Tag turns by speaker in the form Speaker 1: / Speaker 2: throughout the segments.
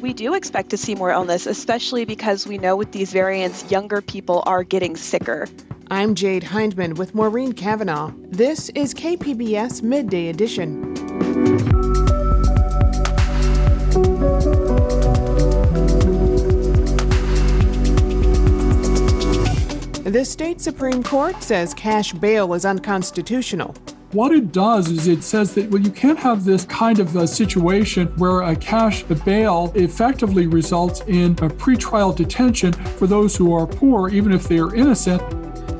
Speaker 1: We do expect to see more illness, especially because we know with these variants, younger people are getting sicker.
Speaker 2: I'm Jade Hindman with Maureen Cavanaugh. This is KPBS Midday Edition. The state Supreme Court says cash bail is unconstitutional.
Speaker 3: What it does is it says that well, you can't have this kind of a situation where a cash bail effectively results in a pretrial detention for those who are poor, even if they are innocent.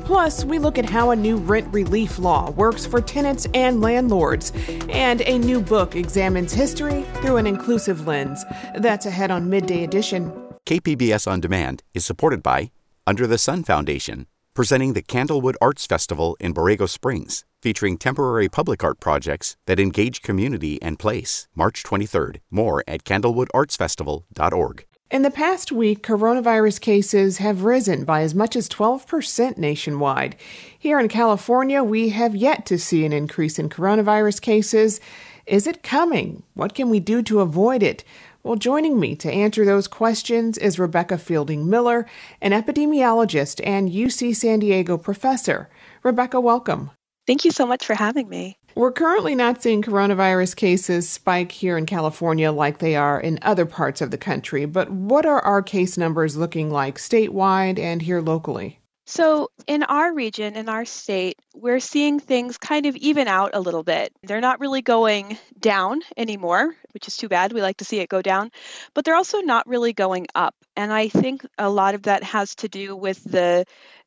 Speaker 2: Plus, we look at how a new rent relief law works for tenants and landlords, and a new book examines history through an inclusive lens. That's ahead on Midday Edition.
Speaker 4: KPBS On Demand is supported by Under the Sun Foundation, presenting the Candlewood Arts Festival in Borrego Springs featuring temporary public art projects that engage community and place. March 23rd. More at candlewoodartsfestival.org.
Speaker 2: In the past week, coronavirus cases have risen by as much as 12% nationwide. Here in California, we have yet to see an increase in coronavirus cases. Is it coming? What can we do to avoid it? Well, joining me to answer those questions is Rebecca Fielding Miller, an epidemiologist and UC San Diego professor. Rebecca, welcome.
Speaker 1: Thank you so much for having me.
Speaker 2: We're currently not seeing coronavirus cases spike here in California like they are in other parts of the country, but what are our case numbers looking like statewide and here locally?
Speaker 1: So, in our region, in our state, we're seeing things kind of even out a little bit. They're not really going down anymore, which is too bad. We like to see it go down, but they're also not really going up. And I think a lot of that has to do with the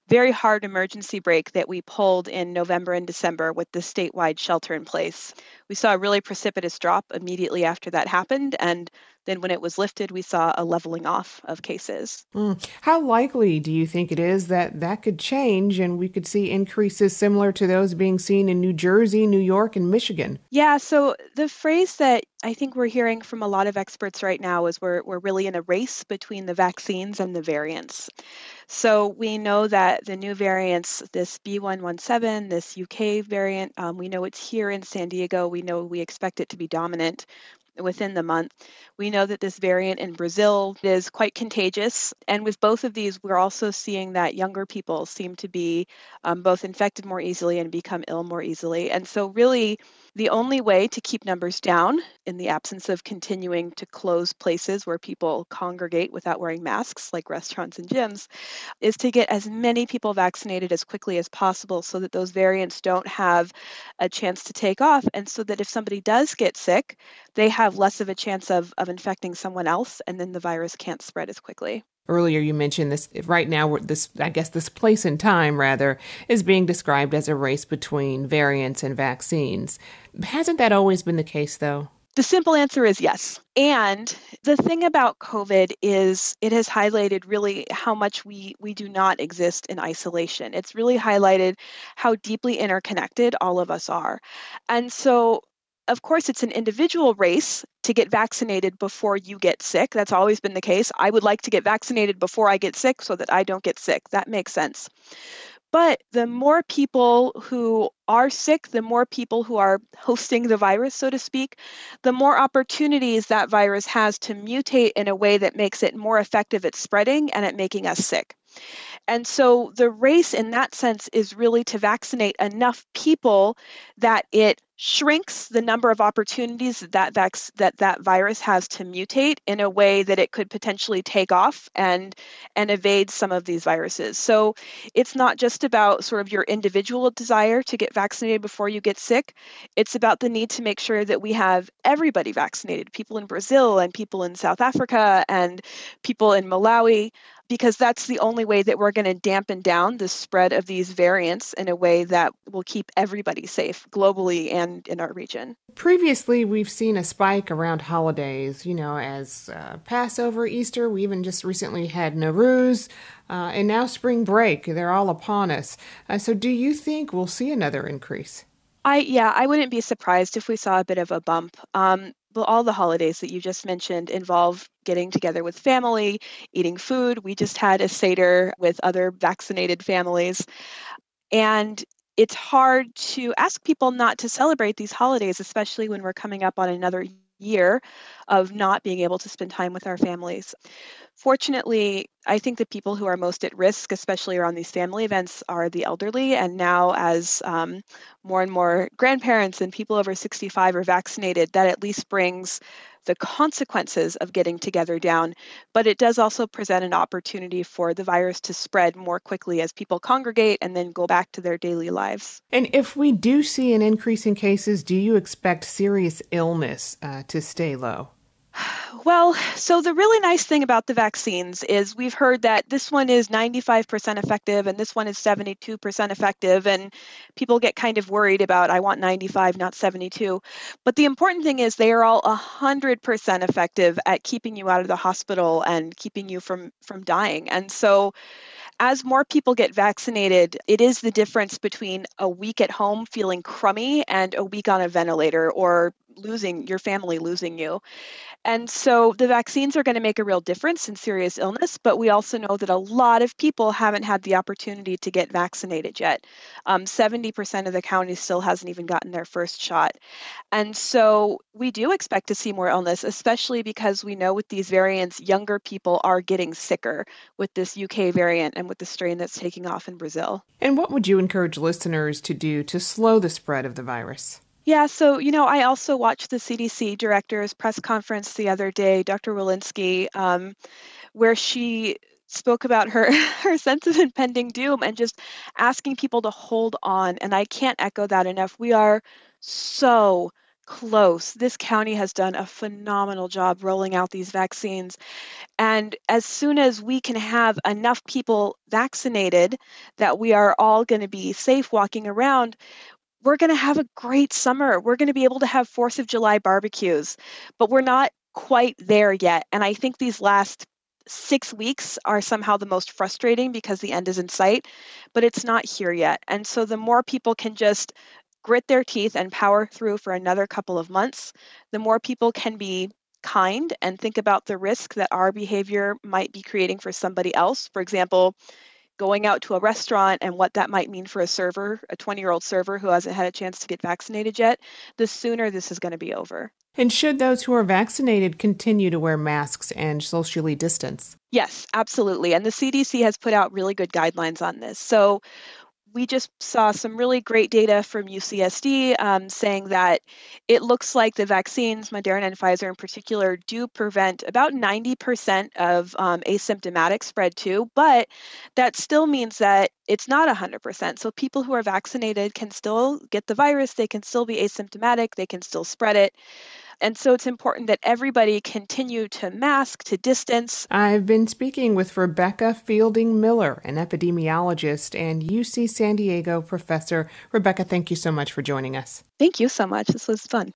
Speaker 1: very hard emergency brake that we pulled in November and December with the statewide shelter in place. We saw a really precipitous drop immediately after that happened, and then when it was lifted, we saw a leveling off of cases.
Speaker 2: Mm. How likely do you think it is that that could change and we could see increases similar to those being seen in New Jersey, New York, and Michigan?
Speaker 1: Yeah, so the phrase that I think we're hearing from a lot of experts right now is we're, we're really in a race between the vaccines and the variants. So we know that the new variants, this B117, this UK variant, um, we know it's here in San Diego. We know we expect it to be dominant within the month. We know that this variant in Brazil is quite contagious. And with both of these, we're also seeing that younger people seem to be um, both infected more easily and become ill more easily. And so, really, the only way to keep numbers down in the absence of continuing to close places where people congregate without wearing masks, like restaurants and gyms, is to get as many people vaccinated as quickly as possible so that those variants don't have a chance to take off. And so that if somebody does get sick, they have less of a chance of, of infecting someone else, and then the virus can't spread as quickly.
Speaker 2: Earlier, you mentioned this. Right now, this I guess this place in time rather is being described as a race between variants and vaccines. Hasn't that always been the case, though?
Speaker 1: The simple answer is yes. And the thing about COVID is it has highlighted really how much we, we do not exist in isolation. It's really highlighted how deeply interconnected all of us are. And so of course, it's an individual race to get vaccinated before you get sick. That's always been the case. I would like to get vaccinated before I get sick so that I don't get sick. That makes sense. But the more people who are sick, the more people who are hosting the virus, so to speak, the more opportunities that virus has to mutate in a way that makes it more effective at spreading and at making us sick. And so the race in that sense is really to vaccinate enough people that it shrinks the number of opportunities that that, that that virus has to mutate in a way that it could potentially take off and and evade some of these viruses. So it's not just about sort of your individual desire to get vaccinated before you get sick. It's about the need to make sure that we have everybody vaccinated, people in Brazil and people in South Africa and people in Malawi because that's the only way that we're going to dampen down the spread of these variants in a way that will keep everybody safe globally and in our region.
Speaker 2: Previously, we've seen a spike around holidays, you know, as uh, Passover, Easter. We even just recently had Nowruz, uh, and now spring break. They're all upon us. Uh, so, do you think we'll see another increase?
Speaker 1: I yeah, I wouldn't be surprised if we saw a bit of a bump. Um, all the holidays that you just mentioned involve getting together with family, eating food. We just had a Seder with other vaccinated families. And it's hard to ask people not to celebrate these holidays, especially when we're coming up on another year of not being able to spend time with our families. Fortunately, I think the people who are most at risk, especially around these family events, are the elderly. And now, as um, more and more grandparents and people over 65 are vaccinated, that at least brings the consequences of getting together down. But it does also present an opportunity for the virus to spread more quickly as people congregate and then go back to their daily lives.
Speaker 2: And if we do see an increase in cases, do you expect serious illness uh, to stay low?
Speaker 1: Well, so the really nice thing about the vaccines is we've heard that this one is 95% effective and this one is 72% effective. And people get kind of worried about, I want 95, not 72. But the important thing is they are all 100% effective at keeping you out of the hospital and keeping you from, from dying. And so as more people get vaccinated, it is the difference between a week at home feeling crummy and a week on a ventilator or losing your family losing you. And so the vaccines are going to make a real difference in serious illness, but we also know that a lot of people haven't had the opportunity to get vaccinated yet. Um, 70% of the county still hasn't even gotten their first shot. And so we do expect to see more illness, especially because we know with these variants, younger people are getting sicker with this UK variant and with the strain that's taking off in Brazil.
Speaker 2: And what would you encourage listeners to do to slow the spread of the virus?
Speaker 1: Yeah, so you know, I also watched the CDC director's press conference the other day, Dr. Walensky, um, where she spoke about her her sense of impending doom and just asking people to hold on. And I can't echo that enough. We are so close. This county has done a phenomenal job rolling out these vaccines. And as soon as we can have enough people vaccinated that we are all going to be safe walking around, we're going to have a great summer. We're going to be able to have 4th of July barbecues, but we're not quite there yet. And I think these last six weeks are somehow the most frustrating because the end is in sight, but it's not here yet. And so the more people can just grit their teeth and power through for another couple of months, the more people can be kind and think about the risk that our behavior might be creating for somebody else. For example, going out to a restaurant and what that might mean for a server, a 20 year old server who hasn't had a chance to get vaccinated yet, the sooner this is going to be over.
Speaker 2: And should those who are vaccinated continue to wear masks and socially distance?
Speaker 1: Yes, absolutely. And the CDC has put out really good guidelines on this. So we just saw some really great data from UCSD um, saying that it looks like the vaccines, Moderna and Pfizer in particular, do prevent about 90% of um, asymptomatic spread too, but that still means that it's not 100%. So people who are vaccinated can still get the virus, they can still be asymptomatic, they can still spread it. And so it's important that everybody continue to mask, to distance.
Speaker 2: I've been speaking with Rebecca Fielding Miller, an epidemiologist and UC San Diego professor. Rebecca, thank you so much for joining us.
Speaker 1: Thank you so much. This was fun.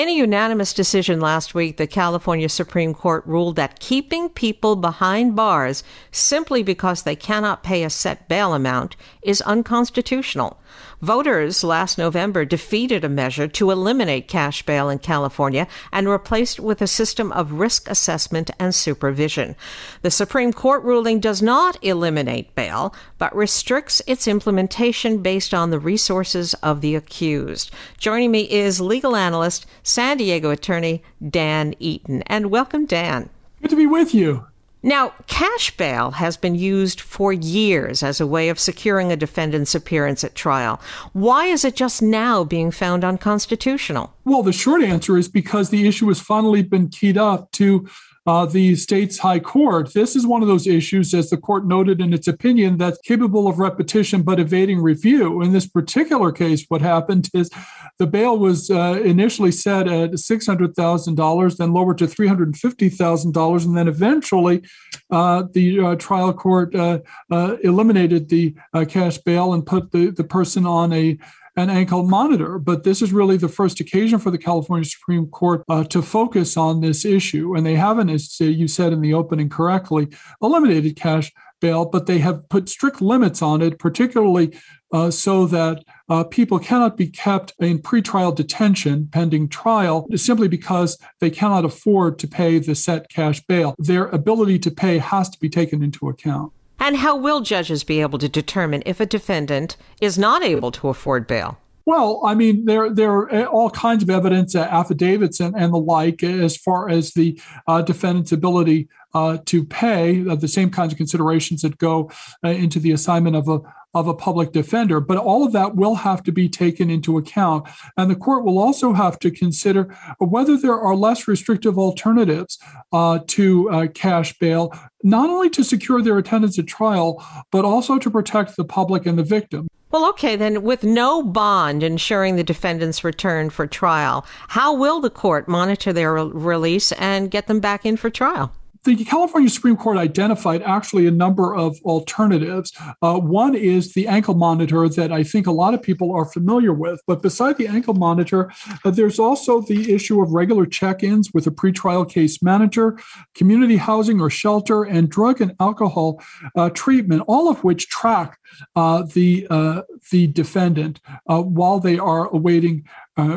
Speaker 5: In a unanimous decision last week, the California Supreme Court ruled that keeping people behind bars simply because they cannot pay a set bail amount is unconstitutional. Voters last November defeated a measure to eliminate cash bail in California and replaced it with a system of risk assessment and supervision. The Supreme Court ruling does not eliminate bail, but restricts its implementation based on the resources of the accused. Joining me is legal analyst, San Diego attorney Dan Eaton. And welcome, Dan.
Speaker 3: Good to be with you.
Speaker 5: Now, cash bail has been used for years as a way of securing a defendant's appearance at trial. Why is it just now being found unconstitutional?
Speaker 3: Well, the short answer is because the issue has finally been keyed up to uh, the state's high court. This is one of those issues, as the court noted in its opinion, that's capable of repetition but evading review. In this particular case, what happened is the bail was uh, initially set at $600,000, then lowered to $350,000, and then eventually uh, the uh, trial court uh, uh, eliminated the cash bail and put the, the person on a an ankle monitor. But this is really the first occasion for the California Supreme Court uh, to focus on this issue. And they haven't, as you said in the opening correctly, eliminated cash bail, but they have put strict limits on it, particularly uh, so that uh, people cannot be kept in pretrial detention pending trial simply because they cannot afford to pay the set cash bail. Their ability to pay has to be taken into account.
Speaker 5: And how will judges be able to determine if a defendant is not able to afford bail?
Speaker 3: Well, I mean, there there are all kinds of evidence, uh, affidavits, and, and the like, as far as the uh, defendant's ability uh, to pay. Uh, the same kinds of considerations that go into the assignment of a of a public defender. But all of that will have to be taken into account. And the court will also have to consider whether there are less restrictive alternatives uh, to uh, cash bail, not only to secure their attendance at trial, but also to protect the public and the victim.
Speaker 5: Well, okay, then with no bond ensuring the defendant's return for trial, how will the court monitor their release and get them back in for trial?
Speaker 3: The California Supreme Court identified actually a number of alternatives. Uh, one is the ankle monitor that I think a lot of people are familiar with. But beside the ankle monitor, uh, there's also the issue of regular check ins with a pretrial case manager, community housing or shelter, and drug and alcohol uh, treatment, all of which track uh, the, uh, the defendant uh, while they are awaiting uh,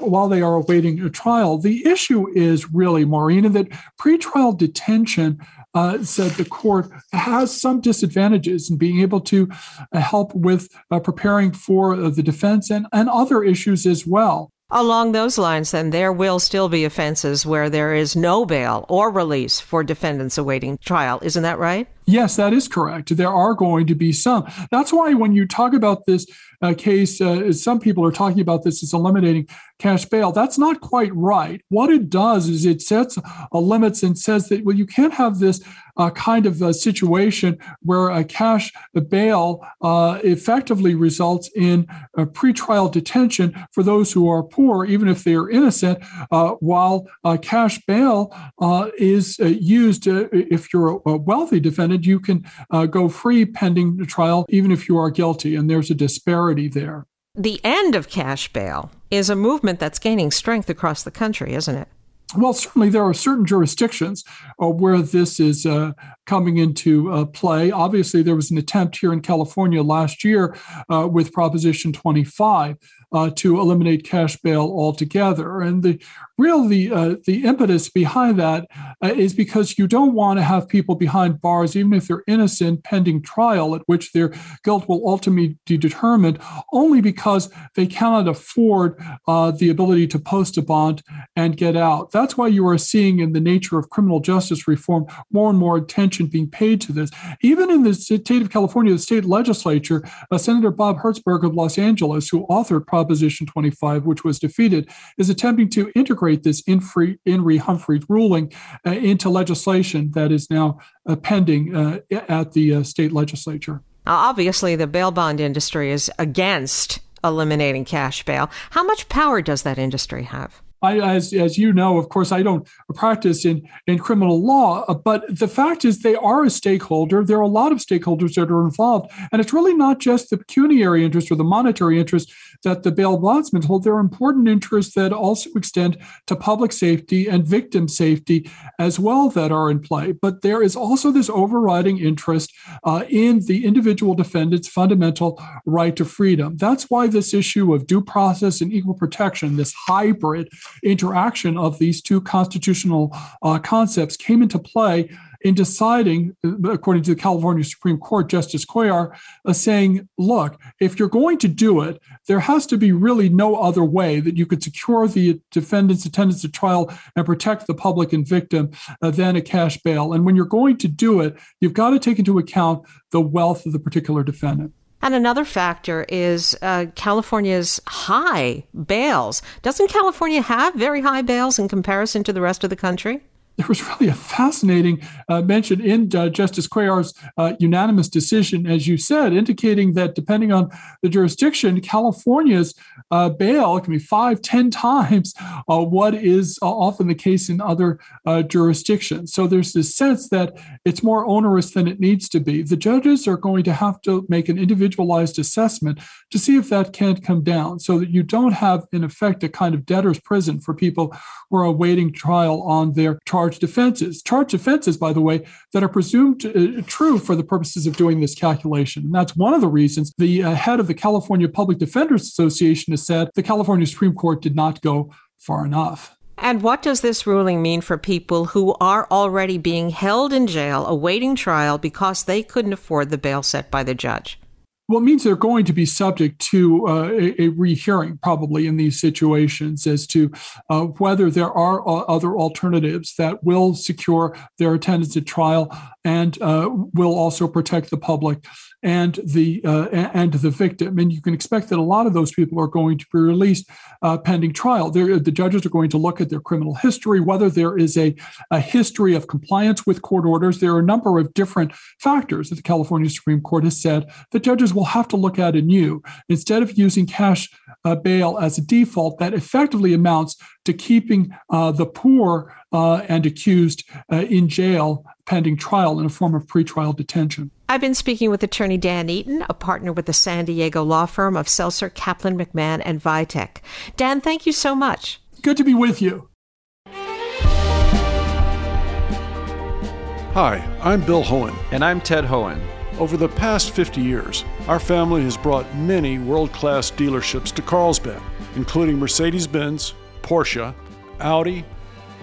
Speaker 3: while they are awaiting a trial. The issue is really, Maureen, that pretrial detention, uh, said the court, has some disadvantages in being able to uh, help with uh, preparing for the defense and, and other issues as well.
Speaker 5: Along those lines, then, there will still be offenses where there is no bail or release for defendants awaiting trial. Isn't that right?
Speaker 3: Yes, that is correct. There are going to be some. That's why when you talk about this uh, case, uh, some people are talking about this as eliminating cash bail. That's not quite right. What it does is it sets limits and says that, well, you can't have this uh, kind of a situation where a cash bail uh, effectively results in a pretrial detention for those who are poor, even if they are innocent, uh, while cash bail uh, is used if you're a wealthy defendant you can uh, go free pending the trial, even if you are guilty. And there's a disparity there.
Speaker 5: The end of cash bail is a movement that's gaining strength across the country, isn't it?
Speaker 3: Well, certainly there are certain jurisdictions uh, where this is uh, coming into uh, play. Obviously, there was an attempt here in California last year uh, with Proposition 25 uh, to eliminate cash bail altogether. And the real the uh, the impetus behind that uh, is because you don't want to have people behind bars, even if they're innocent, pending trial, at which their guilt will ultimately be determined, only because they cannot afford uh, the ability to post a bond and get out. That's why you are seeing in the nature of criminal justice reform more and more attention being paid to this. Even in the state of California, the state legislature, uh, Senator Bob Hertzberg of Los Angeles, who authored Proposition 25, which was defeated, is attempting to integrate this In re Humphrey ruling uh, into legislation that is now uh, pending uh, at the uh, state legislature.
Speaker 5: Obviously, the bail bond industry is against eliminating cash bail. How much power does that industry have?
Speaker 3: I, as, as you know, of course, I don't practice in, in criminal law, uh, but the fact is they are a stakeholder. There are a lot of stakeholders that are involved. And it's really not just the pecuniary interest or the monetary interest that the bail bondsmen hold. There are important interests that also extend to public safety and victim safety as well that are in play. But there is also this overriding interest uh, in the individual defendant's fundamental right to freedom. That's why this issue of due process and equal protection, this hybrid interaction of these two constitutional uh, concepts, came into play in deciding, according to the California Supreme Court, Justice Cuellar uh, saying, look, if you're going to do it, there has to be really no other way that you could secure the defendant's attendance at trial and protect the public and victim uh, than a cash bail. And when you're going to do it, you've got to take into account the wealth of the particular defendant.
Speaker 5: And another factor is uh, California's high bails. Doesn't California have very high bails in comparison to the rest of the country?
Speaker 3: There was really a fascinating uh, mention in uh, Justice Cuellar's uh, unanimous decision, as you said, indicating that depending on the jurisdiction, California's uh, bail can be five, ten times uh, what is uh, often the case in other jurisdictions. So there's this sense that it's more onerous than it needs to be. The judges are going to have to make an individualized assessment to see if that can't come down so that you don't have, in effect, a kind of debtor's prison for people who are awaiting trial on their charge charged offenses. Charged offenses, by the way, that are presumed uh, true for the purposes of doing this calculation. And that's one of the reasons the uh, head of the California Public Defenders Association has said the California Supreme Court did not go far enough.
Speaker 5: And what does this ruling mean for people who are already being held in jail awaiting trial because they couldn't afford the bail set by the judge?
Speaker 3: Well, it means they're going to be subject to uh, a, a, rehearing probably in these situations as to uh, whether there are other alternatives that will secure their attendance at trial and uh, will also protect the public and the uh, and the victim. And you can expect that a lot of those people are going to be released uh, pending trial. They're, the judges are going to look at their criminal history, whether there is a, a history of compliance with court orders. There are a number of different factors that the California Supreme Court has said that judges will have to look at anew instead of using cash uh, bail as a default. That effectively amounts to keeping uh, the poor and accused uh, in jail pending trial in a form of pretrial detention.
Speaker 5: I've been speaking with attorney Dan Eaton, a partner with the San Diego law firm of Seltzer, Caplan, McMahon, and Vitek. Dan, thank you so much.
Speaker 3: Good to be with you.
Speaker 6: Hi, I'm Bill Hoehn.
Speaker 7: And I'm Ted Hoehn.
Speaker 6: Over the past 50 years, our family has brought many world class dealerships to Carlsbad, including Mercedes Benz, Porsche, Audi,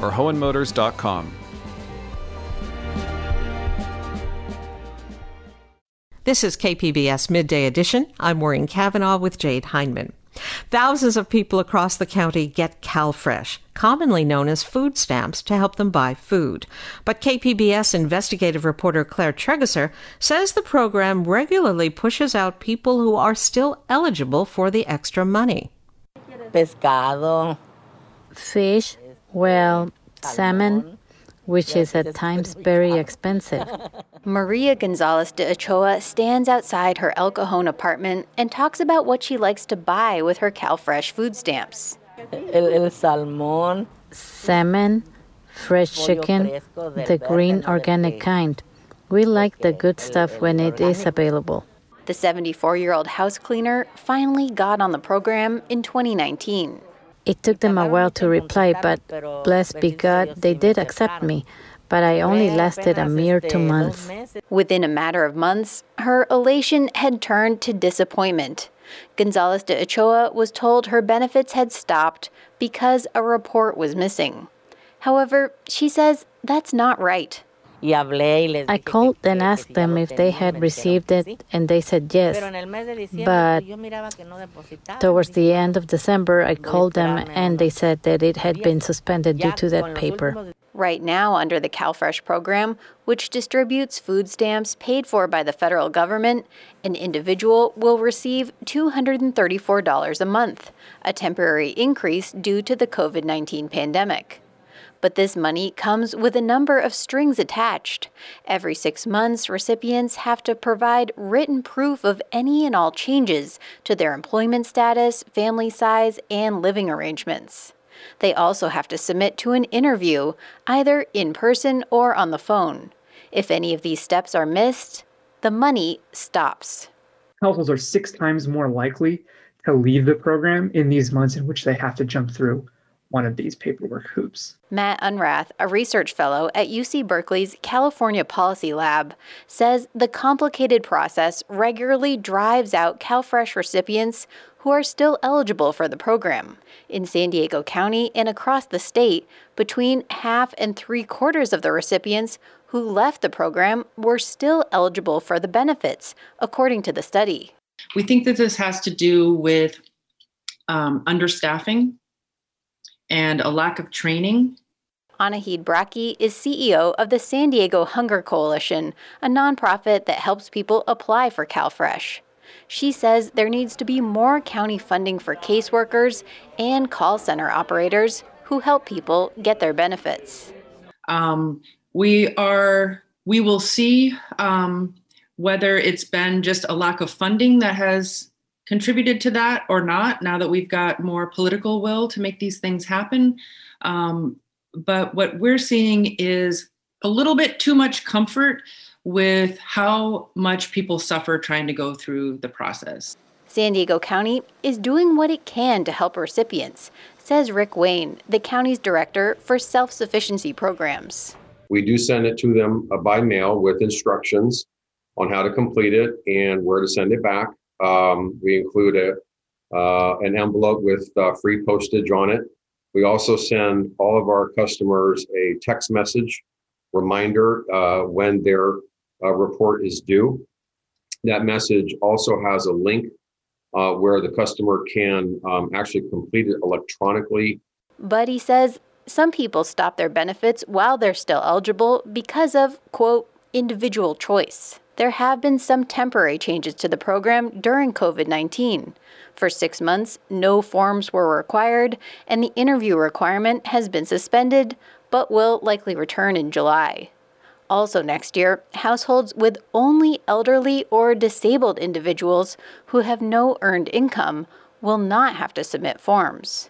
Speaker 7: or Hoehnmotors.com.
Speaker 5: This is KPBS Midday Edition. I'm Maureen Cavanaugh with Jade Hindman. Thousands of people across the county get CalFresh, commonly known as food stamps, to help them buy food. But KPBS investigative reporter Claire Trageser says the program regularly pushes out people who are still eligible for the extra money.
Speaker 8: Pescado.
Speaker 9: Fish, well, salmon, which is at times very expensive.
Speaker 10: Maria Gonzalez de Ochoa stands outside her El Cajon apartment and talks about what she likes to buy with her CalFresh food stamps.
Speaker 8: El, el salmón.
Speaker 9: Salmon, fresh chicken, the green organic kind. We like the good stuff when it is available.
Speaker 10: The 74 year old house cleaner finally got on the program in 2019.
Speaker 9: It took them a while to reply, but blessed be God, they did accept me. But I only lasted a mere two months.
Speaker 10: Within a matter of months, her elation had turned to disappointment. Gonzalez de Ochoa was told her benefits had stopped because a report was missing. However, she says that's not right.
Speaker 9: I called and asked them if they had received it, and they said yes. But towards the end of December, I called them, and they said that it had been suspended due to that paper.
Speaker 10: Right now, under the CalFresh program, which distributes food stamps paid for by the federal government, an individual will receive $234 a month, a temporary increase due to the COVID 19 pandemic. But this money comes with a number of strings attached. Every six months, recipients have to provide written proof of any and all changes to their employment status, family size, and living arrangements. They also have to submit to an interview, either in person or on the phone. If any of these steps are missed, the money stops.
Speaker 11: Households are six times more likely to leave the program in these months in which they have to jump through one of these paperwork hoops.
Speaker 10: Matt Unrath, a research fellow at UC Berkeley's California Policy Lab, says the complicated process regularly drives out CalFresh recipients who are still eligible for the program. In San Diego County and across the state, between half and three quarters of the recipients who left the program were still eligible for the benefits, according to the study.
Speaker 12: We think that this has to do with um, understaffing and a lack of training.
Speaker 10: Anahid Brakke is CEO of the San Diego Hunger Coalition, a nonprofit that helps people apply for CalFresh. She says there needs to be more county funding for caseworkers and call center operators who help people get their benefits.
Speaker 12: Um, we are we will see um, whether it's been just a lack of funding that has contributed to that or not now that we've got more political will to make these things happen. Um, but what we're seeing is a little bit too much comfort with how much people suffer trying to go through the process.
Speaker 10: San Diego County is doing what it can to help recipients, says Rick Wanne, the county's director for self sufficiency programs.
Speaker 13: We do send it to them by mail with instructions on how to complete it and where to send it back. Um, we include a, uh, an envelope with uh, free postage on it. We also send all of our customers a text message reminder uh, when their uh, report is due. That message also has a link uh, where the customer can um, actually complete it electronically.
Speaker 10: But he says some people stop their benefits while they're still eligible because of, quote, individual choice there have been some temporary changes to the program during COVID 19. For six months, no forms were required, and the interview requirement has been suspended, but will likely return in July. Also, next year, households with only elderly or disabled individuals who have no earned income will not have to submit forms.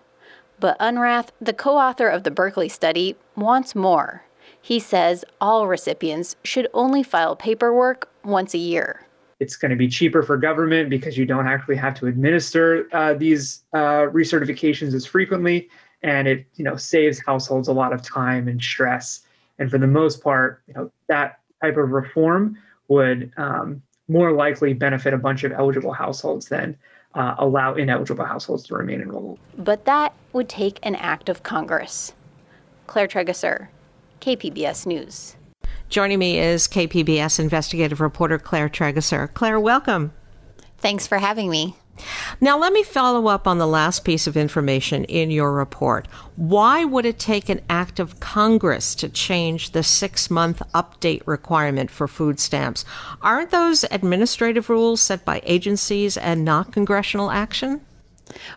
Speaker 10: But Unrath, the co author of the Berkeley study, wants more. He says all recipients should only file paperwork once a year.
Speaker 11: It's going to be cheaper for government because you don't actually have to administer uh, these uh, recertifications as frequently, and it you know saves households a lot of time and stress. And for the most part, you know that type of reform would um, more likely benefit a bunch of eligible households than uh, allow ineligible households to remain enrolled.
Speaker 10: But that would take an act of Congress. Claire Trageser, KPBS News.
Speaker 5: Joining me is KPBS investigative reporter Claire Trageser. Claire, welcome.
Speaker 10: Thanks for having me.
Speaker 5: Now, let me follow up on the last piece of information in your report. Why would it take an act of Congress to change the six month update requirement for food stamps? Aren't those administrative rules set by agencies and not congressional action?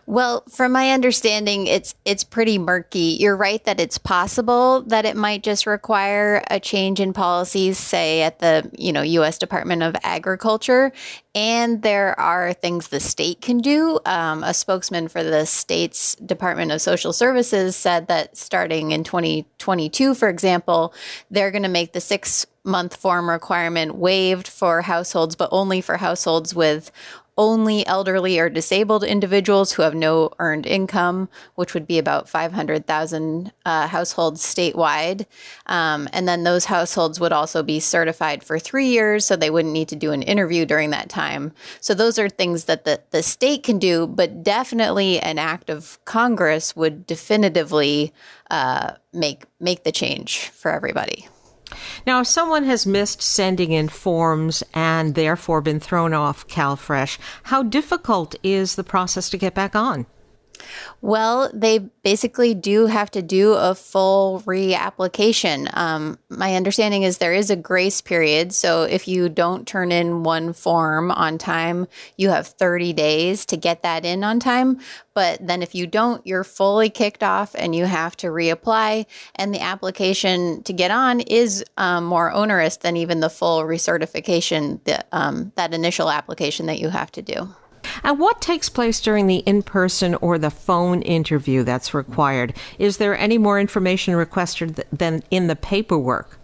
Speaker 10: Well, from my understanding, it's it's pretty murky. You're right that it's possible that it might just require a change in policies, say at the you know U.S. Department of Agriculture, and there are things the state can do. Um, a spokesman for the state's Department of Social Services said that starting in 2022, for example, they're going to make the six month form requirement waived for households, but only for households with only elderly or disabled individuals who have no earned income, which would be about 500,000 uh, households statewide. Um, and then those households would also be certified for three years, so they wouldn't need to do an interview during that time. So those are things that the, the state can do, but definitely an act of Congress would definitively uh, make make the change for everybody.
Speaker 5: Now, if someone has missed sending in forms and therefore been thrown off CalFresh, how difficult is the process to get back on?
Speaker 10: Well, they basically do have to do a full reapplication. Um, my understanding is there is a grace period. So if you don't turn in one form on time, you have 30 days to get that in on time. But then if you don't, you're fully kicked off and you have to reapply. And the application to get on is um, more onerous than even the full recertification, the, um, that initial application that you have to do.
Speaker 5: And what takes place during the in person or the phone interview that's required? Is there any more information requested than in the paperwork?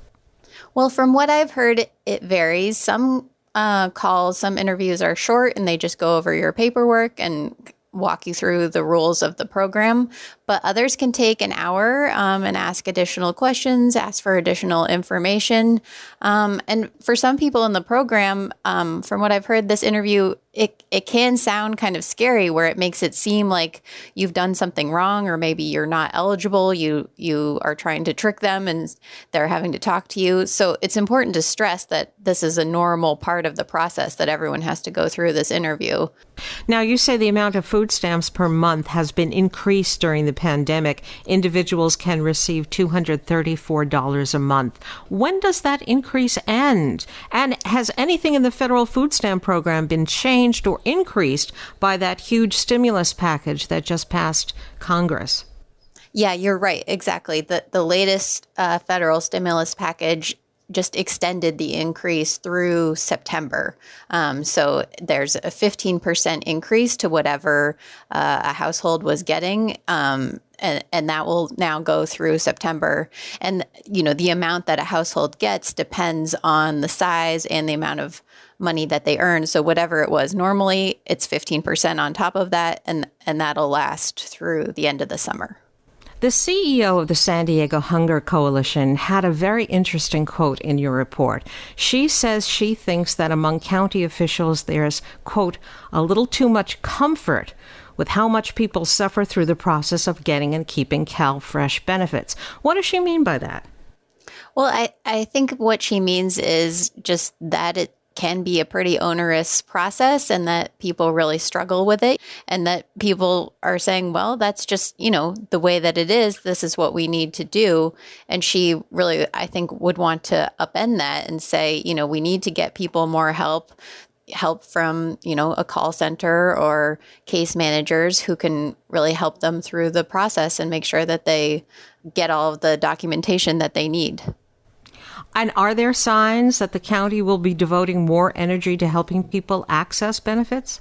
Speaker 10: Well, from what I've heard, it varies. Some uh, calls, some interviews are short and they just go over your paperwork and walk you through the rules of the program, but others can take an hour um, and ask additional questions, ask for additional information. Um, and for some people in the program, um, from what I've heard, this interview it it can sound kind of scary where it makes it seem like you've done something wrong or maybe you're not eligible. You you are trying to trick them and they're having to talk to you. So it's important to stress that this is a normal part of the process that everyone has to go through this interview.
Speaker 5: Now you say the amount of food stamps per month has been increased during the pandemic individuals can receive $234 a month when does that increase end and has anything in the federal food stamp program been changed or increased by that huge stimulus package that just passed Congress.
Speaker 10: Yeah, you're right. Exactly. The the latest uh, federal stimulus package just extended the increase through September. Um, so there's a 15% increase to whatever uh, a household was getting. Um, and, and that will now go through September. And, you know, the amount that a household gets depends on the size and the amount of money that they earn. So whatever it was normally, it's 15% on top of that, and, and that'll last through the end of the summer.
Speaker 5: The CEO of the San Diego Hunger Coalition had a very interesting quote in your report. She says she thinks that among county officials there's, quote, a little too much comfort with how much people suffer through the process of getting and keeping CalFresh benefits. What does she mean by that?
Speaker 10: Well, I, I think what she means is just that it can be a pretty onerous process and that people really struggle with it and that people are saying well that's just you know the way that it is. This is what we need to do. And she really i think would want to upend that and say you know we need to get people more help help from you know a call center or case managers who can really help them through the process and make sure that they get all of the documentation that they need
Speaker 5: and are there signs that the county will be devoting more energy to helping people access benefits?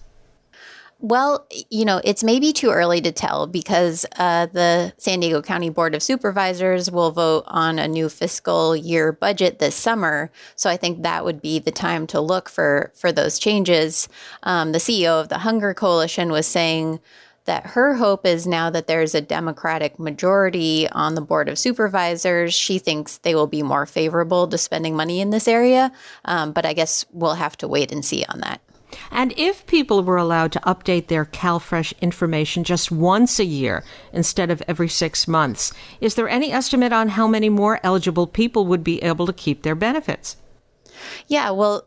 Speaker 10: Well, you know, it's maybe too early to tell because uh, the San Diego County Board of Supervisors will vote on a new fiscal year budget this summer. So I think that would be the time to look for for those changes. Um, the CEO of the Hunger Coalition was saying that her hope is now that there's a Democratic majority on the Board of Supervisors, she thinks they will be more favorable to spending money in this area. Um, but I guess we'll have to wait and see on that.
Speaker 5: And if people were allowed to update their CalFresh information just once a year instead of every six months, is there any estimate on how many more eligible people would be able to keep their benefits?
Speaker 10: Yeah, well,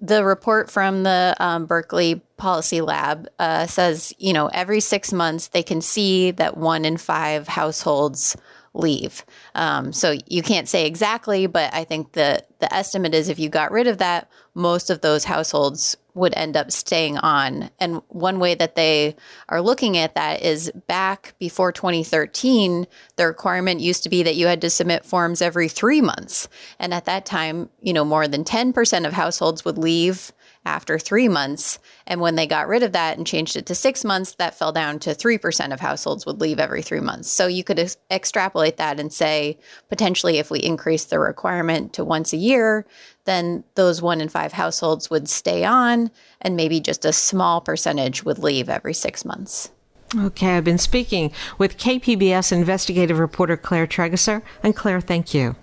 Speaker 10: the report from the um, Berkeley Policy Lab uh, says, you know, every six months they can see that one in five households leave. Um, so you can't say exactly, but I think the the estimate is if you got rid of that, most of those households would end up staying on. And one way that they are looking at that is back before 2013, the requirement used to be that you had to submit forms every three months. And at that time, you know, more than 10% of households would leave after three months. And when they got rid of that and changed it to six months, that fell down to 3% of households would leave every three months. So you could ex- extrapolate that and say potentially if we increase the requirement to once a year, then those one in five households would stay on, and maybe just a small percentage would leave every six months.
Speaker 5: Okay, I've been speaking with KPBS investigative reporter Claire Trageser. And Claire, thank you.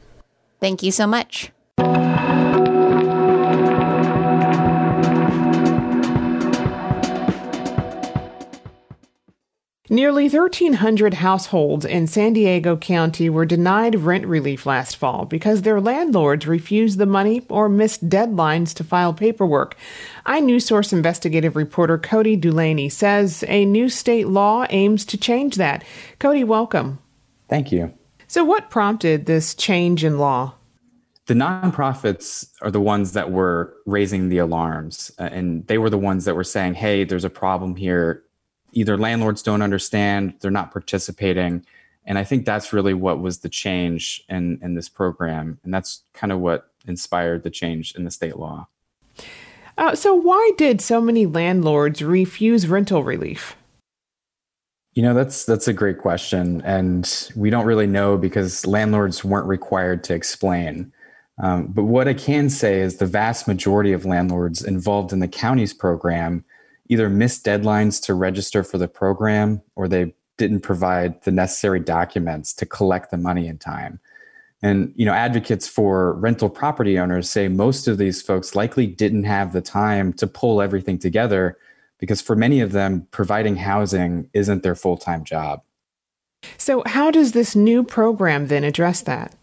Speaker 10: Thank you so much.
Speaker 2: Nearly 1,300 households in San Diego County were denied rent relief last fall because their landlords refused the money or missed deadlines to file paperwork. iNewsSource investigative reporter Cody Dulaney says a new state law aims to change that. Cody, welcome.
Speaker 14: Thank you.
Speaker 2: So, what prompted this change in law?
Speaker 14: The nonprofits are the ones that were raising the alarms, uh, and they were the ones that were saying, hey, there's a problem here either landlords don't understand, they're not participating. And I think that's really what was the change in, in this program. And that's kind of what inspired the change in the state law.
Speaker 2: Uh, so, why did so many landlords refuse rental relief?
Speaker 14: You know, that's that's a great question, and we don't really know because landlords weren't required to explain. Um, but what I can say is the vast majority of landlords involved in the county's program either missed deadlines to register for the program or they didn't provide the necessary documents to collect the money in time. And you know, advocates for rental property owners say most of these folks likely didn't have the time to pull everything together because for many of them providing housing isn't their full-time job.
Speaker 2: So how does this new program then address that?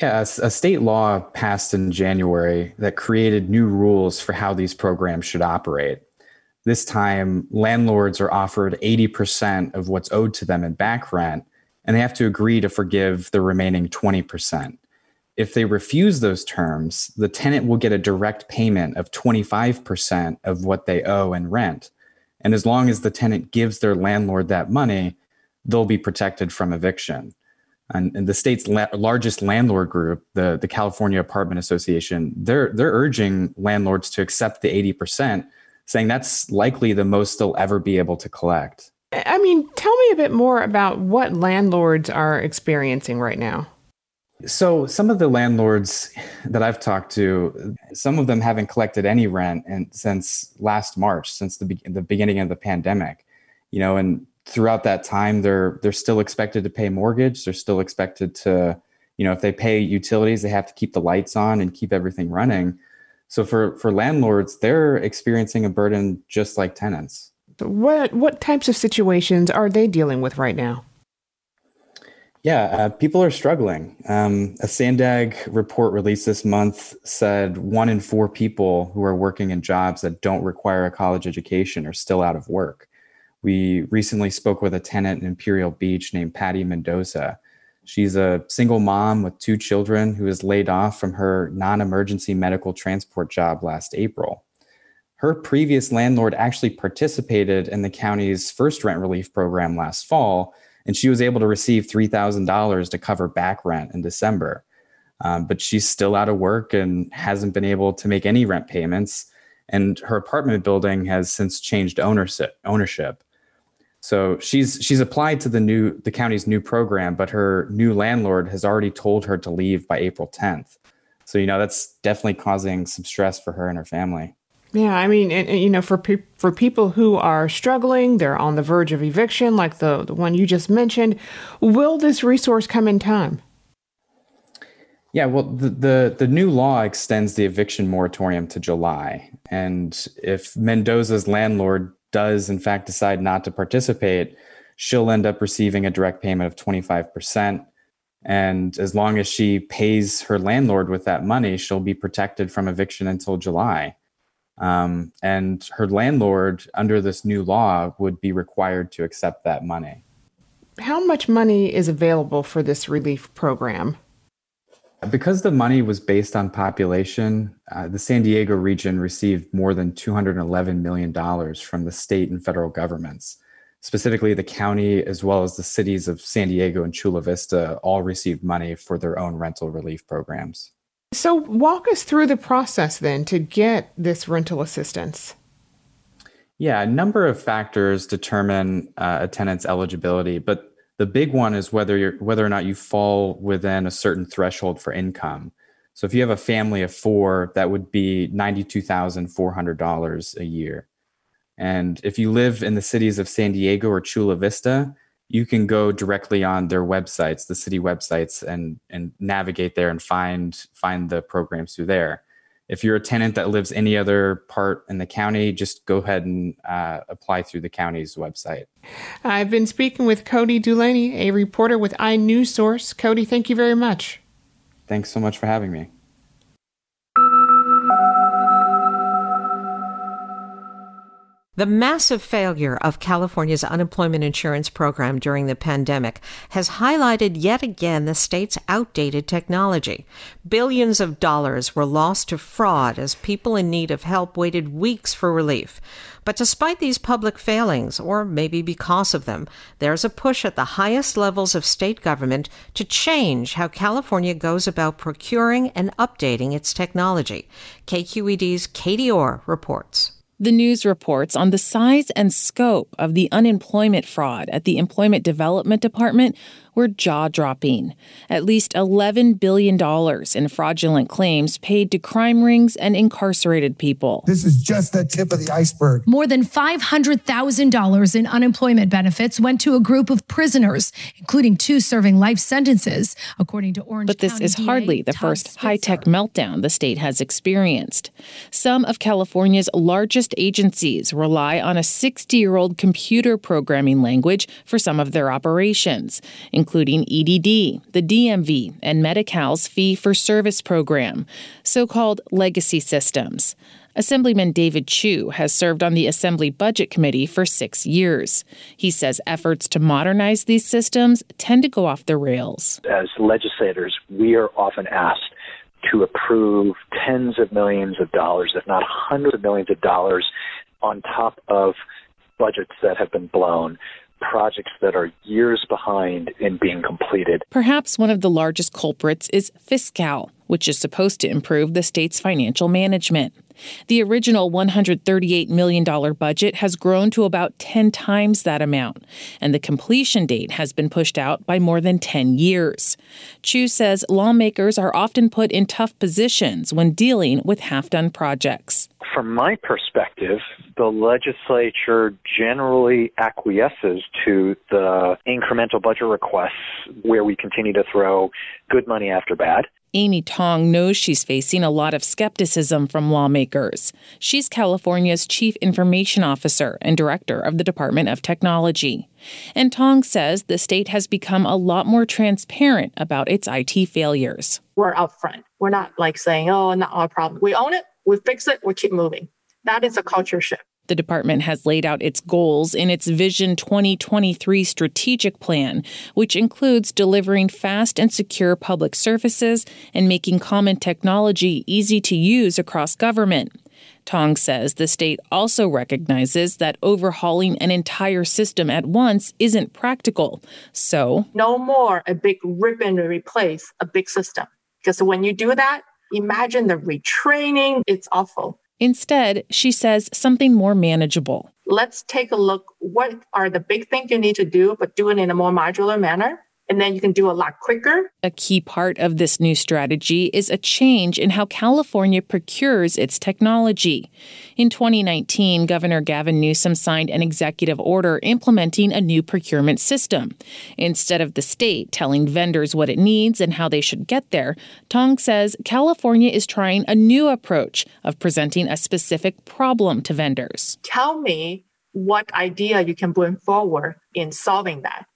Speaker 14: Yeah, a, state law passed in January that created new rules for how these programs should operate. This time, landlords are offered 80% of what's owed to them in back rent, and they have to agree to forgive the remaining 20%. If they refuse those terms, the tenant will get a direct payment of 25% of what they owe in rent. And as long as the tenant gives their landlord that money, they'll be protected from eviction and, and the state's la- largest landlord group, the, the California Apartment Association, they're they're urging landlords to accept the eighty percent, saying that's likely the most they'll ever be able to collect.
Speaker 2: I mean, tell me a bit more about what landlords are experiencing right now.
Speaker 14: So, some of the landlords that I've talked to, some of them haven't collected any rent and since last March, since the, be- the beginning of the pandemic. You know, and throughout that time they're they're still expected to pay mortgage they're still expected to you know if they pay utilities they have to keep the lights on and keep everything running so for for landlords they're experiencing a burden just like tenants
Speaker 2: what what types of situations are they dealing with right now
Speaker 14: yeah, uh, people are struggling. Um, a Sandag report released this month said one in four people who are working in jobs that don't require a college education are still out of work. We recently spoke with a tenant in Imperial Beach named Patty Mendoza. She's a single mom with two children who was laid off from her non emergency medical transport job last April. Her previous landlord actually participated in the county's first rent relief program last fall, and she was able to receive $3,000 to cover back rent in December. Um, but she's still out of work and hasn't been able to make any rent payments. And her apartment building has since changed ownership. ownership. So she's she's applied to the new the county's new program, but her new landlord has already told her to leave by April 10th. So you know that's definitely causing some stress for her and her family.
Speaker 2: Yeah, I mean, and, and, you know, for pe- for people who are struggling, they're on the verge of eviction, like the the one you just mentioned. Will this resource come in time?
Speaker 14: Yeah, well, the, the, the new law extends the eviction moratorium to July, and if Mendoza's landlord does in fact decide not to participate, she'll end up receiving a direct payment of 25%. And as long as she pays her landlord with that money, she'll be protected from eviction until July. Um, and her landlord, under this new law, would be required to accept that money.
Speaker 2: How much money is available for this relief program?
Speaker 14: Because the money was based on population, uh, the San Diego region received more than $211 million from the state and federal governments. Specifically, the county, as well as the cities of San Diego and Chula Vista, all received money for their own rental relief programs.
Speaker 2: So, walk us through the process then to get this rental assistance.
Speaker 14: Yeah, a number of factors determine uh, a tenant's eligibility, but the big one is whether you're whether or not you fall within a certain threshold for income. So if you have a family of four, that would be ninety-two thousand four hundred dollars a year. And if you live in the cities of San Diego or Chula Vista, you can go directly on their websites, the city websites, and and navigate there and find find the programs through there. If you're a tenant that lives any other part in the county, just go ahead and uh, apply through the county's website.
Speaker 2: I've been speaking with Cody Dulaney, a reporter with iNews Source. Cody, thank you very much.
Speaker 14: Thanks so much for having me.
Speaker 5: The massive failure of California's unemployment insurance program during the pandemic has highlighted yet again the state's outdated technology. Billions of dollars were lost to fraud as people in need of help waited weeks for relief. But despite these public failings, or maybe because of them, there's a push at the highest levels of state government to change how California goes about procuring and updating its technology. KQED's Katie Orr reports.
Speaker 15: The news reports on the size and scope of the unemployment fraud at the Employment Development Department were jaw dropping. At least $11 billion in fraudulent claims paid to crime rings and incarcerated people.
Speaker 16: This is just the tip of the iceberg.
Speaker 17: More than $500,000 in unemployment benefits went to a group of prisoners, including two serving life sentences, according to Orange
Speaker 15: But this
Speaker 17: County
Speaker 15: is
Speaker 17: DA
Speaker 15: hardly the
Speaker 17: Todd
Speaker 15: first high tech meltdown the state has experienced. Some of California's largest agencies rely on a 60 year old computer programming language for some of their operations, including EDD, the DMV, and Medi Cal's fee for service program, so called legacy systems. Assemblyman David Chiu has served on the Assembly Budget Committee for six years. He says efforts to modernize these systems tend to go off the rails.
Speaker 18: As legislators, we are often asked to approve tens of millions of dollars, if not hundreds of millions of dollars, on top of budgets that have been blown projects that are years behind in being completed.
Speaker 15: Perhaps one of the largest culprits is Fiscal, which is supposed to improve the state's financial management. The original $138 million budget has grown to about 10 times that amount, and the completion date has been pushed out by more than 10 years. Chiu says lawmakers are often put in tough positions when dealing with half done projects.
Speaker 18: From my perspective, the legislature generally acquiesces to the incremental budget requests where we continue to throw good money after bad.
Speaker 15: Amy Tong knows she's facing a lot of skepticism from lawmakers. She's California's Chief Information Officer and Director of the Department of Technology. And Tong says the state has become a lot more transparent about its IT failures.
Speaker 19: We're upfront. We're not like saying, oh, not our problem. We own it, we fix it, we keep moving. That is a culture shift.
Speaker 15: The department has laid out its goals in its Vision 2023 strategic plan, which includes delivering fast and secure public services and making common technology easy to use across government. Tong says the state also recognizes that overhauling an entire system at once isn't practical. So,
Speaker 19: no more a big rip and replace a big system. Because when you do that, imagine the retraining, it's awful.
Speaker 15: Instead, she says something more manageable.
Speaker 19: Let's take a look. What are the big things you need to do, but do it in a more modular manner? And then you can do a lot quicker.
Speaker 15: A key part of this new strategy is a change in how California procures its technology. In 2019, Governor Gavin Newsom signed an executive order implementing a new procurement system. Instead of the state telling vendors what it needs and how they should get there, Tong says California is trying a new approach of presenting a specific problem to vendors.
Speaker 19: Tell me what idea you can bring forward in solving that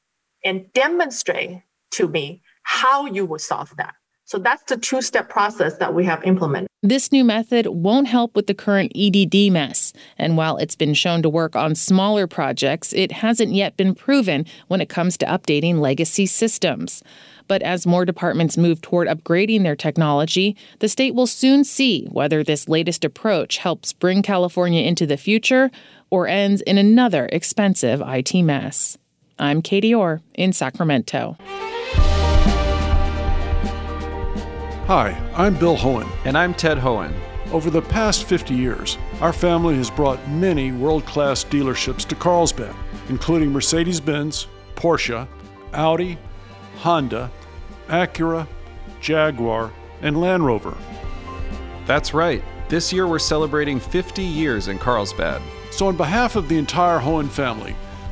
Speaker 19: and demonstrate to me how you would solve that. So that's the two step process that we have implemented.
Speaker 15: This new method won't help with the current EDD mess. And while it's been shown to work on smaller projects, it hasn't yet been proven when it comes to updating legacy systems. But as more departments move toward upgrading their technology, the state will soon see whether this latest approach helps bring California into the future or ends in another expensive IT mess. I'm Katie Orr in Sacramento.
Speaker 6: Hi, I'm Bill Hoehn.
Speaker 7: And I'm Ted Hoehn.
Speaker 6: Over the past 50 years, our family has brought many world class dealerships to Carlsbad, including Mercedes Benz, Porsche, Audi, Honda, Acura, Jaguar, and Land Rover.
Speaker 7: That's right. This year we're celebrating 50 years in Carlsbad.
Speaker 6: So, on behalf of the entire Hoehn family,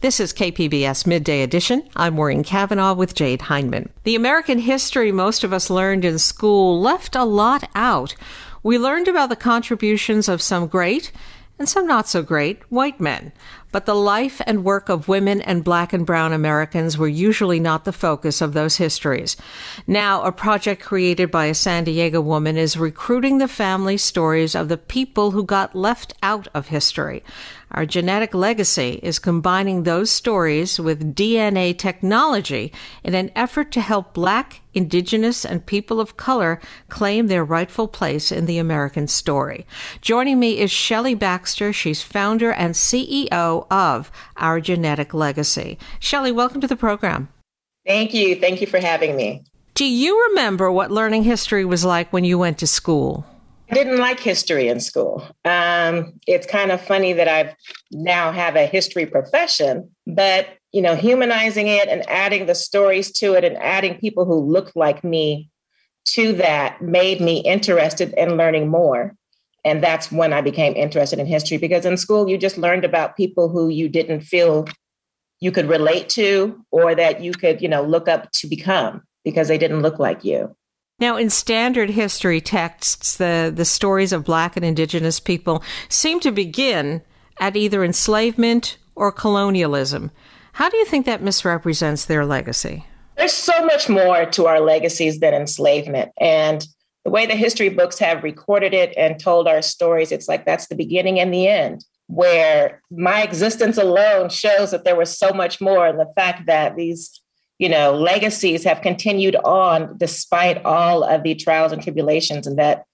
Speaker 5: This is KPBS Midday Edition. I'm Maureen Cavanaugh with Jade Hindman. The American history most of us learned in school left a lot out. We learned about the contributions of some great and some not so great white men. But the life and work of women and black and brown Americans were usually not the focus of those histories. Now, a project created by a San Diego woman is recruiting the family stories of the people who got left out of history. Our genetic legacy is combining those stories with DNA technology in an effort to help Black, Indigenous, and people of color claim their rightful place in the American story. Joining me is Shelley Baxter. She's founder and CEO of Our Genetic Legacy. Shelley, welcome to the program.
Speaker 20: Thank you. Thank you for having me.
Speaker 5: Do you remember what learning history was like when you went to school?
Speaker 20: I didn't like history in school. Um, it's kind of funny that I now have a history profession, but you know, humanizing it and adding the stories to it and adding people who looked like me to that made me interested in learning more. And that's when I became interested in history because in school you just learned about people who you didn't feel you could relate to or that you could, you know, look up to become because they didn't look like you.
Speaker 5: Now, in standard history texts, the, the stories of Black and Indigenous people seem to begin at either enslavement or colonialism. How do you think that misrepresents their legacy?
Speaker 20: There's so much more to our legacies than enslavement. And the way the history books have recorded it and told our stories, it's like that's the beginning and the end. Where my existence alone shows that there was so much more. And the fact that these you know, legacies have continued on despite all of the trials and tribulations, and that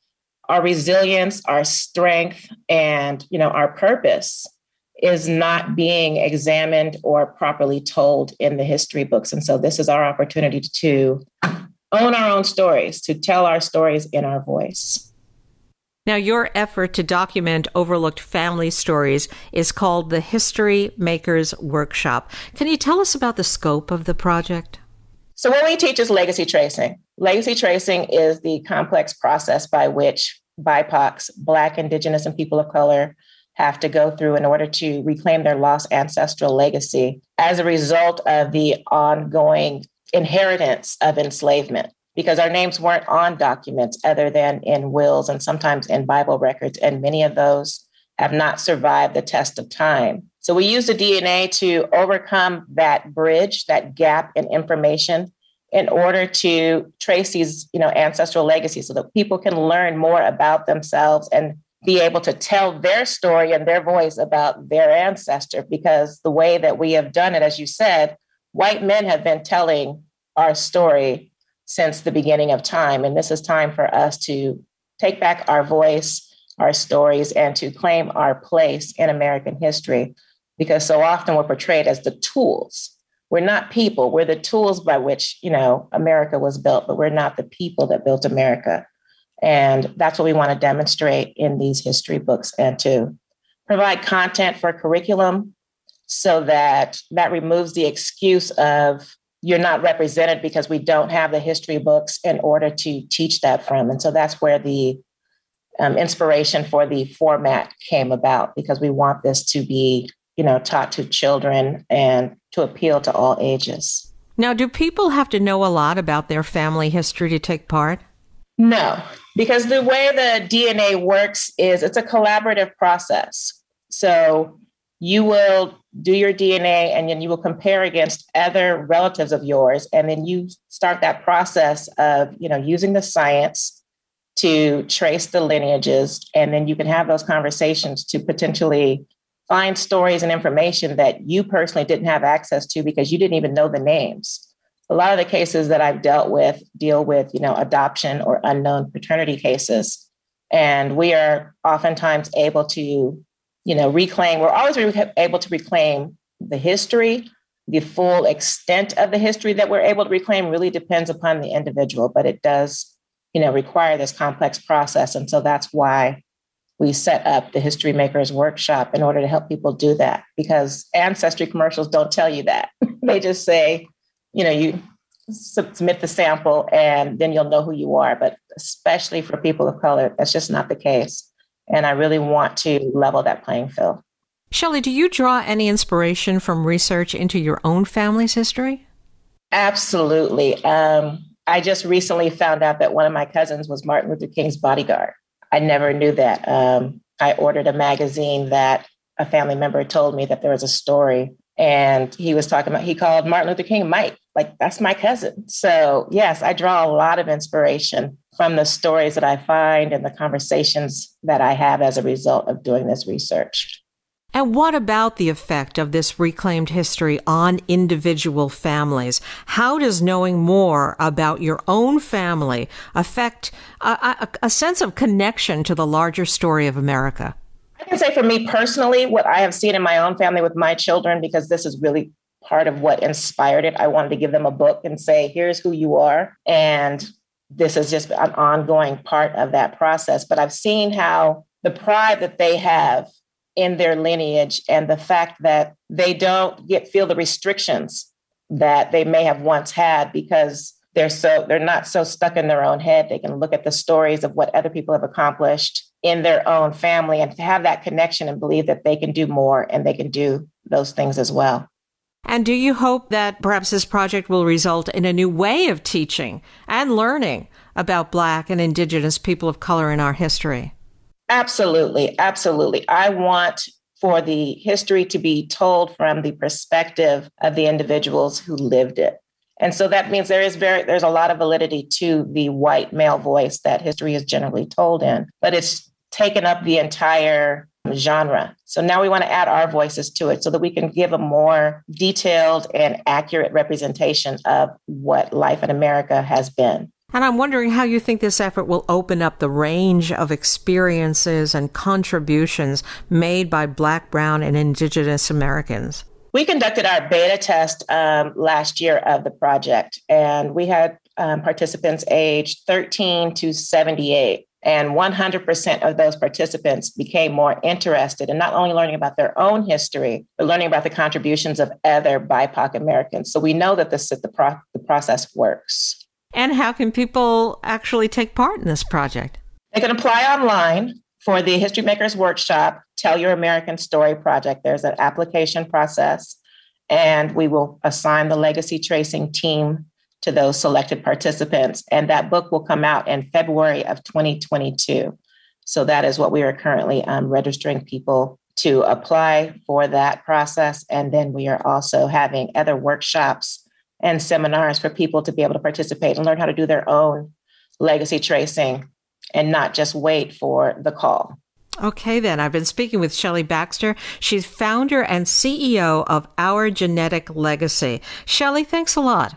Speaker 20: our resilience, our strength, and you know, our purpose is not being examined or properly told in the history books. And so this is our opportunity to own our own stories, to tell our stories in our voice.
Speaker 5: Now, your effort to document overlooked family stories is called the History Makers Workshop. Can you tell us about the scope of the project?
Speaker 20: So, what we teach is legacy tracing. Legacy tracing is the complex process by which BIPOCs, Black, Indigenous, and people of color, have to go through in order to reclaim their lost ancestral legacy as a result of the ongoing inheritance of enslavement because our names weren't on documents other than in wills and sometimes in Bible records. And many of those have not survived the test of time. So we use the DNA to overcome that bridge, that gap in information in order to trace these, you know, ancestral legacies so that people can learn more about themselves and be able to tell their story and their voice about their ancestor because the way that we have done it as you said, white men have been telling our story since the beginning of time. And this is time for us to take back our voice, our stories, and to claim our place in American history. Because so often we're portrayed as the tools. We're not people. We're the tools by which, you know, America was built, but we're not the people that built America. And that's what we want to demonstrate in these history books and to provide content for curriculum so that that removes the excuse of you're not represented because we don't have the history books in order to teach that from. And so that's where the um, inspiration for the format came about because we want this to be, you know, taught to children and to appeal to all ages.
Speaker 5: Now, do people have to know a lot about their family history to take part?
Speaker 20: No, because the way the DNA works is it's a collaborative process. So you will do your DNA and then you will compare against other relatives of yours. And then you start that process of, you know, using the science to trace the lineages. And then you can have those conversations to potentially find stories and information that you personally didn't have access to because you didn't even know the names. A lot of the cases that I've dealt with deal with, you know, adoption or unknown paternity cases. And we are oftentimes able to you know, reclaim, we're always able to reclaim the history. The full extent of the history that we're able to reclaim really depends upon the individual, but it does, you know, require this complex process. And so that's why we set up the History Makers Workshop in order to help people do that because ancestry commercials don't tell you that. they just say, you know, you submit the sample and then you'll know who you are. But especially for people of color, that's just not the case. And I really want to level that playing field.
Speaker 5: Shelley, do you draw any inspiration from research into your own family's history?
Speaker 20: Absolutely. Um, I just recently found out that one of my cousins was Martin Luther King's bodyguard. I never knew that. Um, I ordered a magazine that a family member told me that there was a story, and he was talking about, he called Martin Luther King Mike. Like, that's my cousin. So, yes, I draw a lot of inspiration from the stories that I find and the conversations that I have as a result of doing this research.
Speaker 5: And what about the effect of this reclaimed history on individual families? How does knowing more about your own family affect a, a, a, sense of connection to the larger story of America?
Speaker 20: I can say for me personally, what I have seen in my own family with my children, because this is really part of what inspired it. I wanted to give them a book and say, here's who you are. And this is just an ongoing part of that process. But I've seen how the pride that they have in their lineage and the fact that they don't get feel the restrictions that they may have once had because they're so they're not so stuck in their own head they can look at the stories of what other people have accomplished in their own family and to have that connection and believe that they can do more and they can do those things as well
Speaker 5: and do you hope that perhaps this project will result in a new way of teaching and learning about black and indigenous people of color in our history
Speaker 20: Absolutely. Absolutely. I want for the history to be told from the perspective of the individuals who lived it. And so that means there is very there's a lot of validity to the white male voice that history is generally told in, but it's taken up the entire genre. So now we want to add our voices to it so that we can give a more detailed and accurate representation of what life in America has been.
Speaker 5: And I'm wondering how you think this effort will open up the range of experiences and contributions made by Black, Brown, and Indigenous Americans.
Speaker 20: We conducted our beta test um, last year of the project, and we had um, participants aged 13 to 78. And 100% of those participants became more interested in not only learning about their own history, but learning about the contributions of other BIPOC Americans. So we know that this, the, pro- the process works.
Speaker 5: And how can people actually take part in this project?
Speaker 20: They can apply online for the History Makers Workshop, Tell Your American Story project. There's an application process, and we will assign the legacy tracing team to those selected participants. And that book will come out in February of 2022. So that is what we are currently um, registering people to apply for that process. And then we are also having other workshops and seminars for people to be able to participate and learn how to do their own legacy tracing and not just wait for the call.
Speaker 5: Okay, then. I've been speaking with Shelley Baxter. She's founder and CEO of Our Genetic Legacy. Shelley, thanks a lot.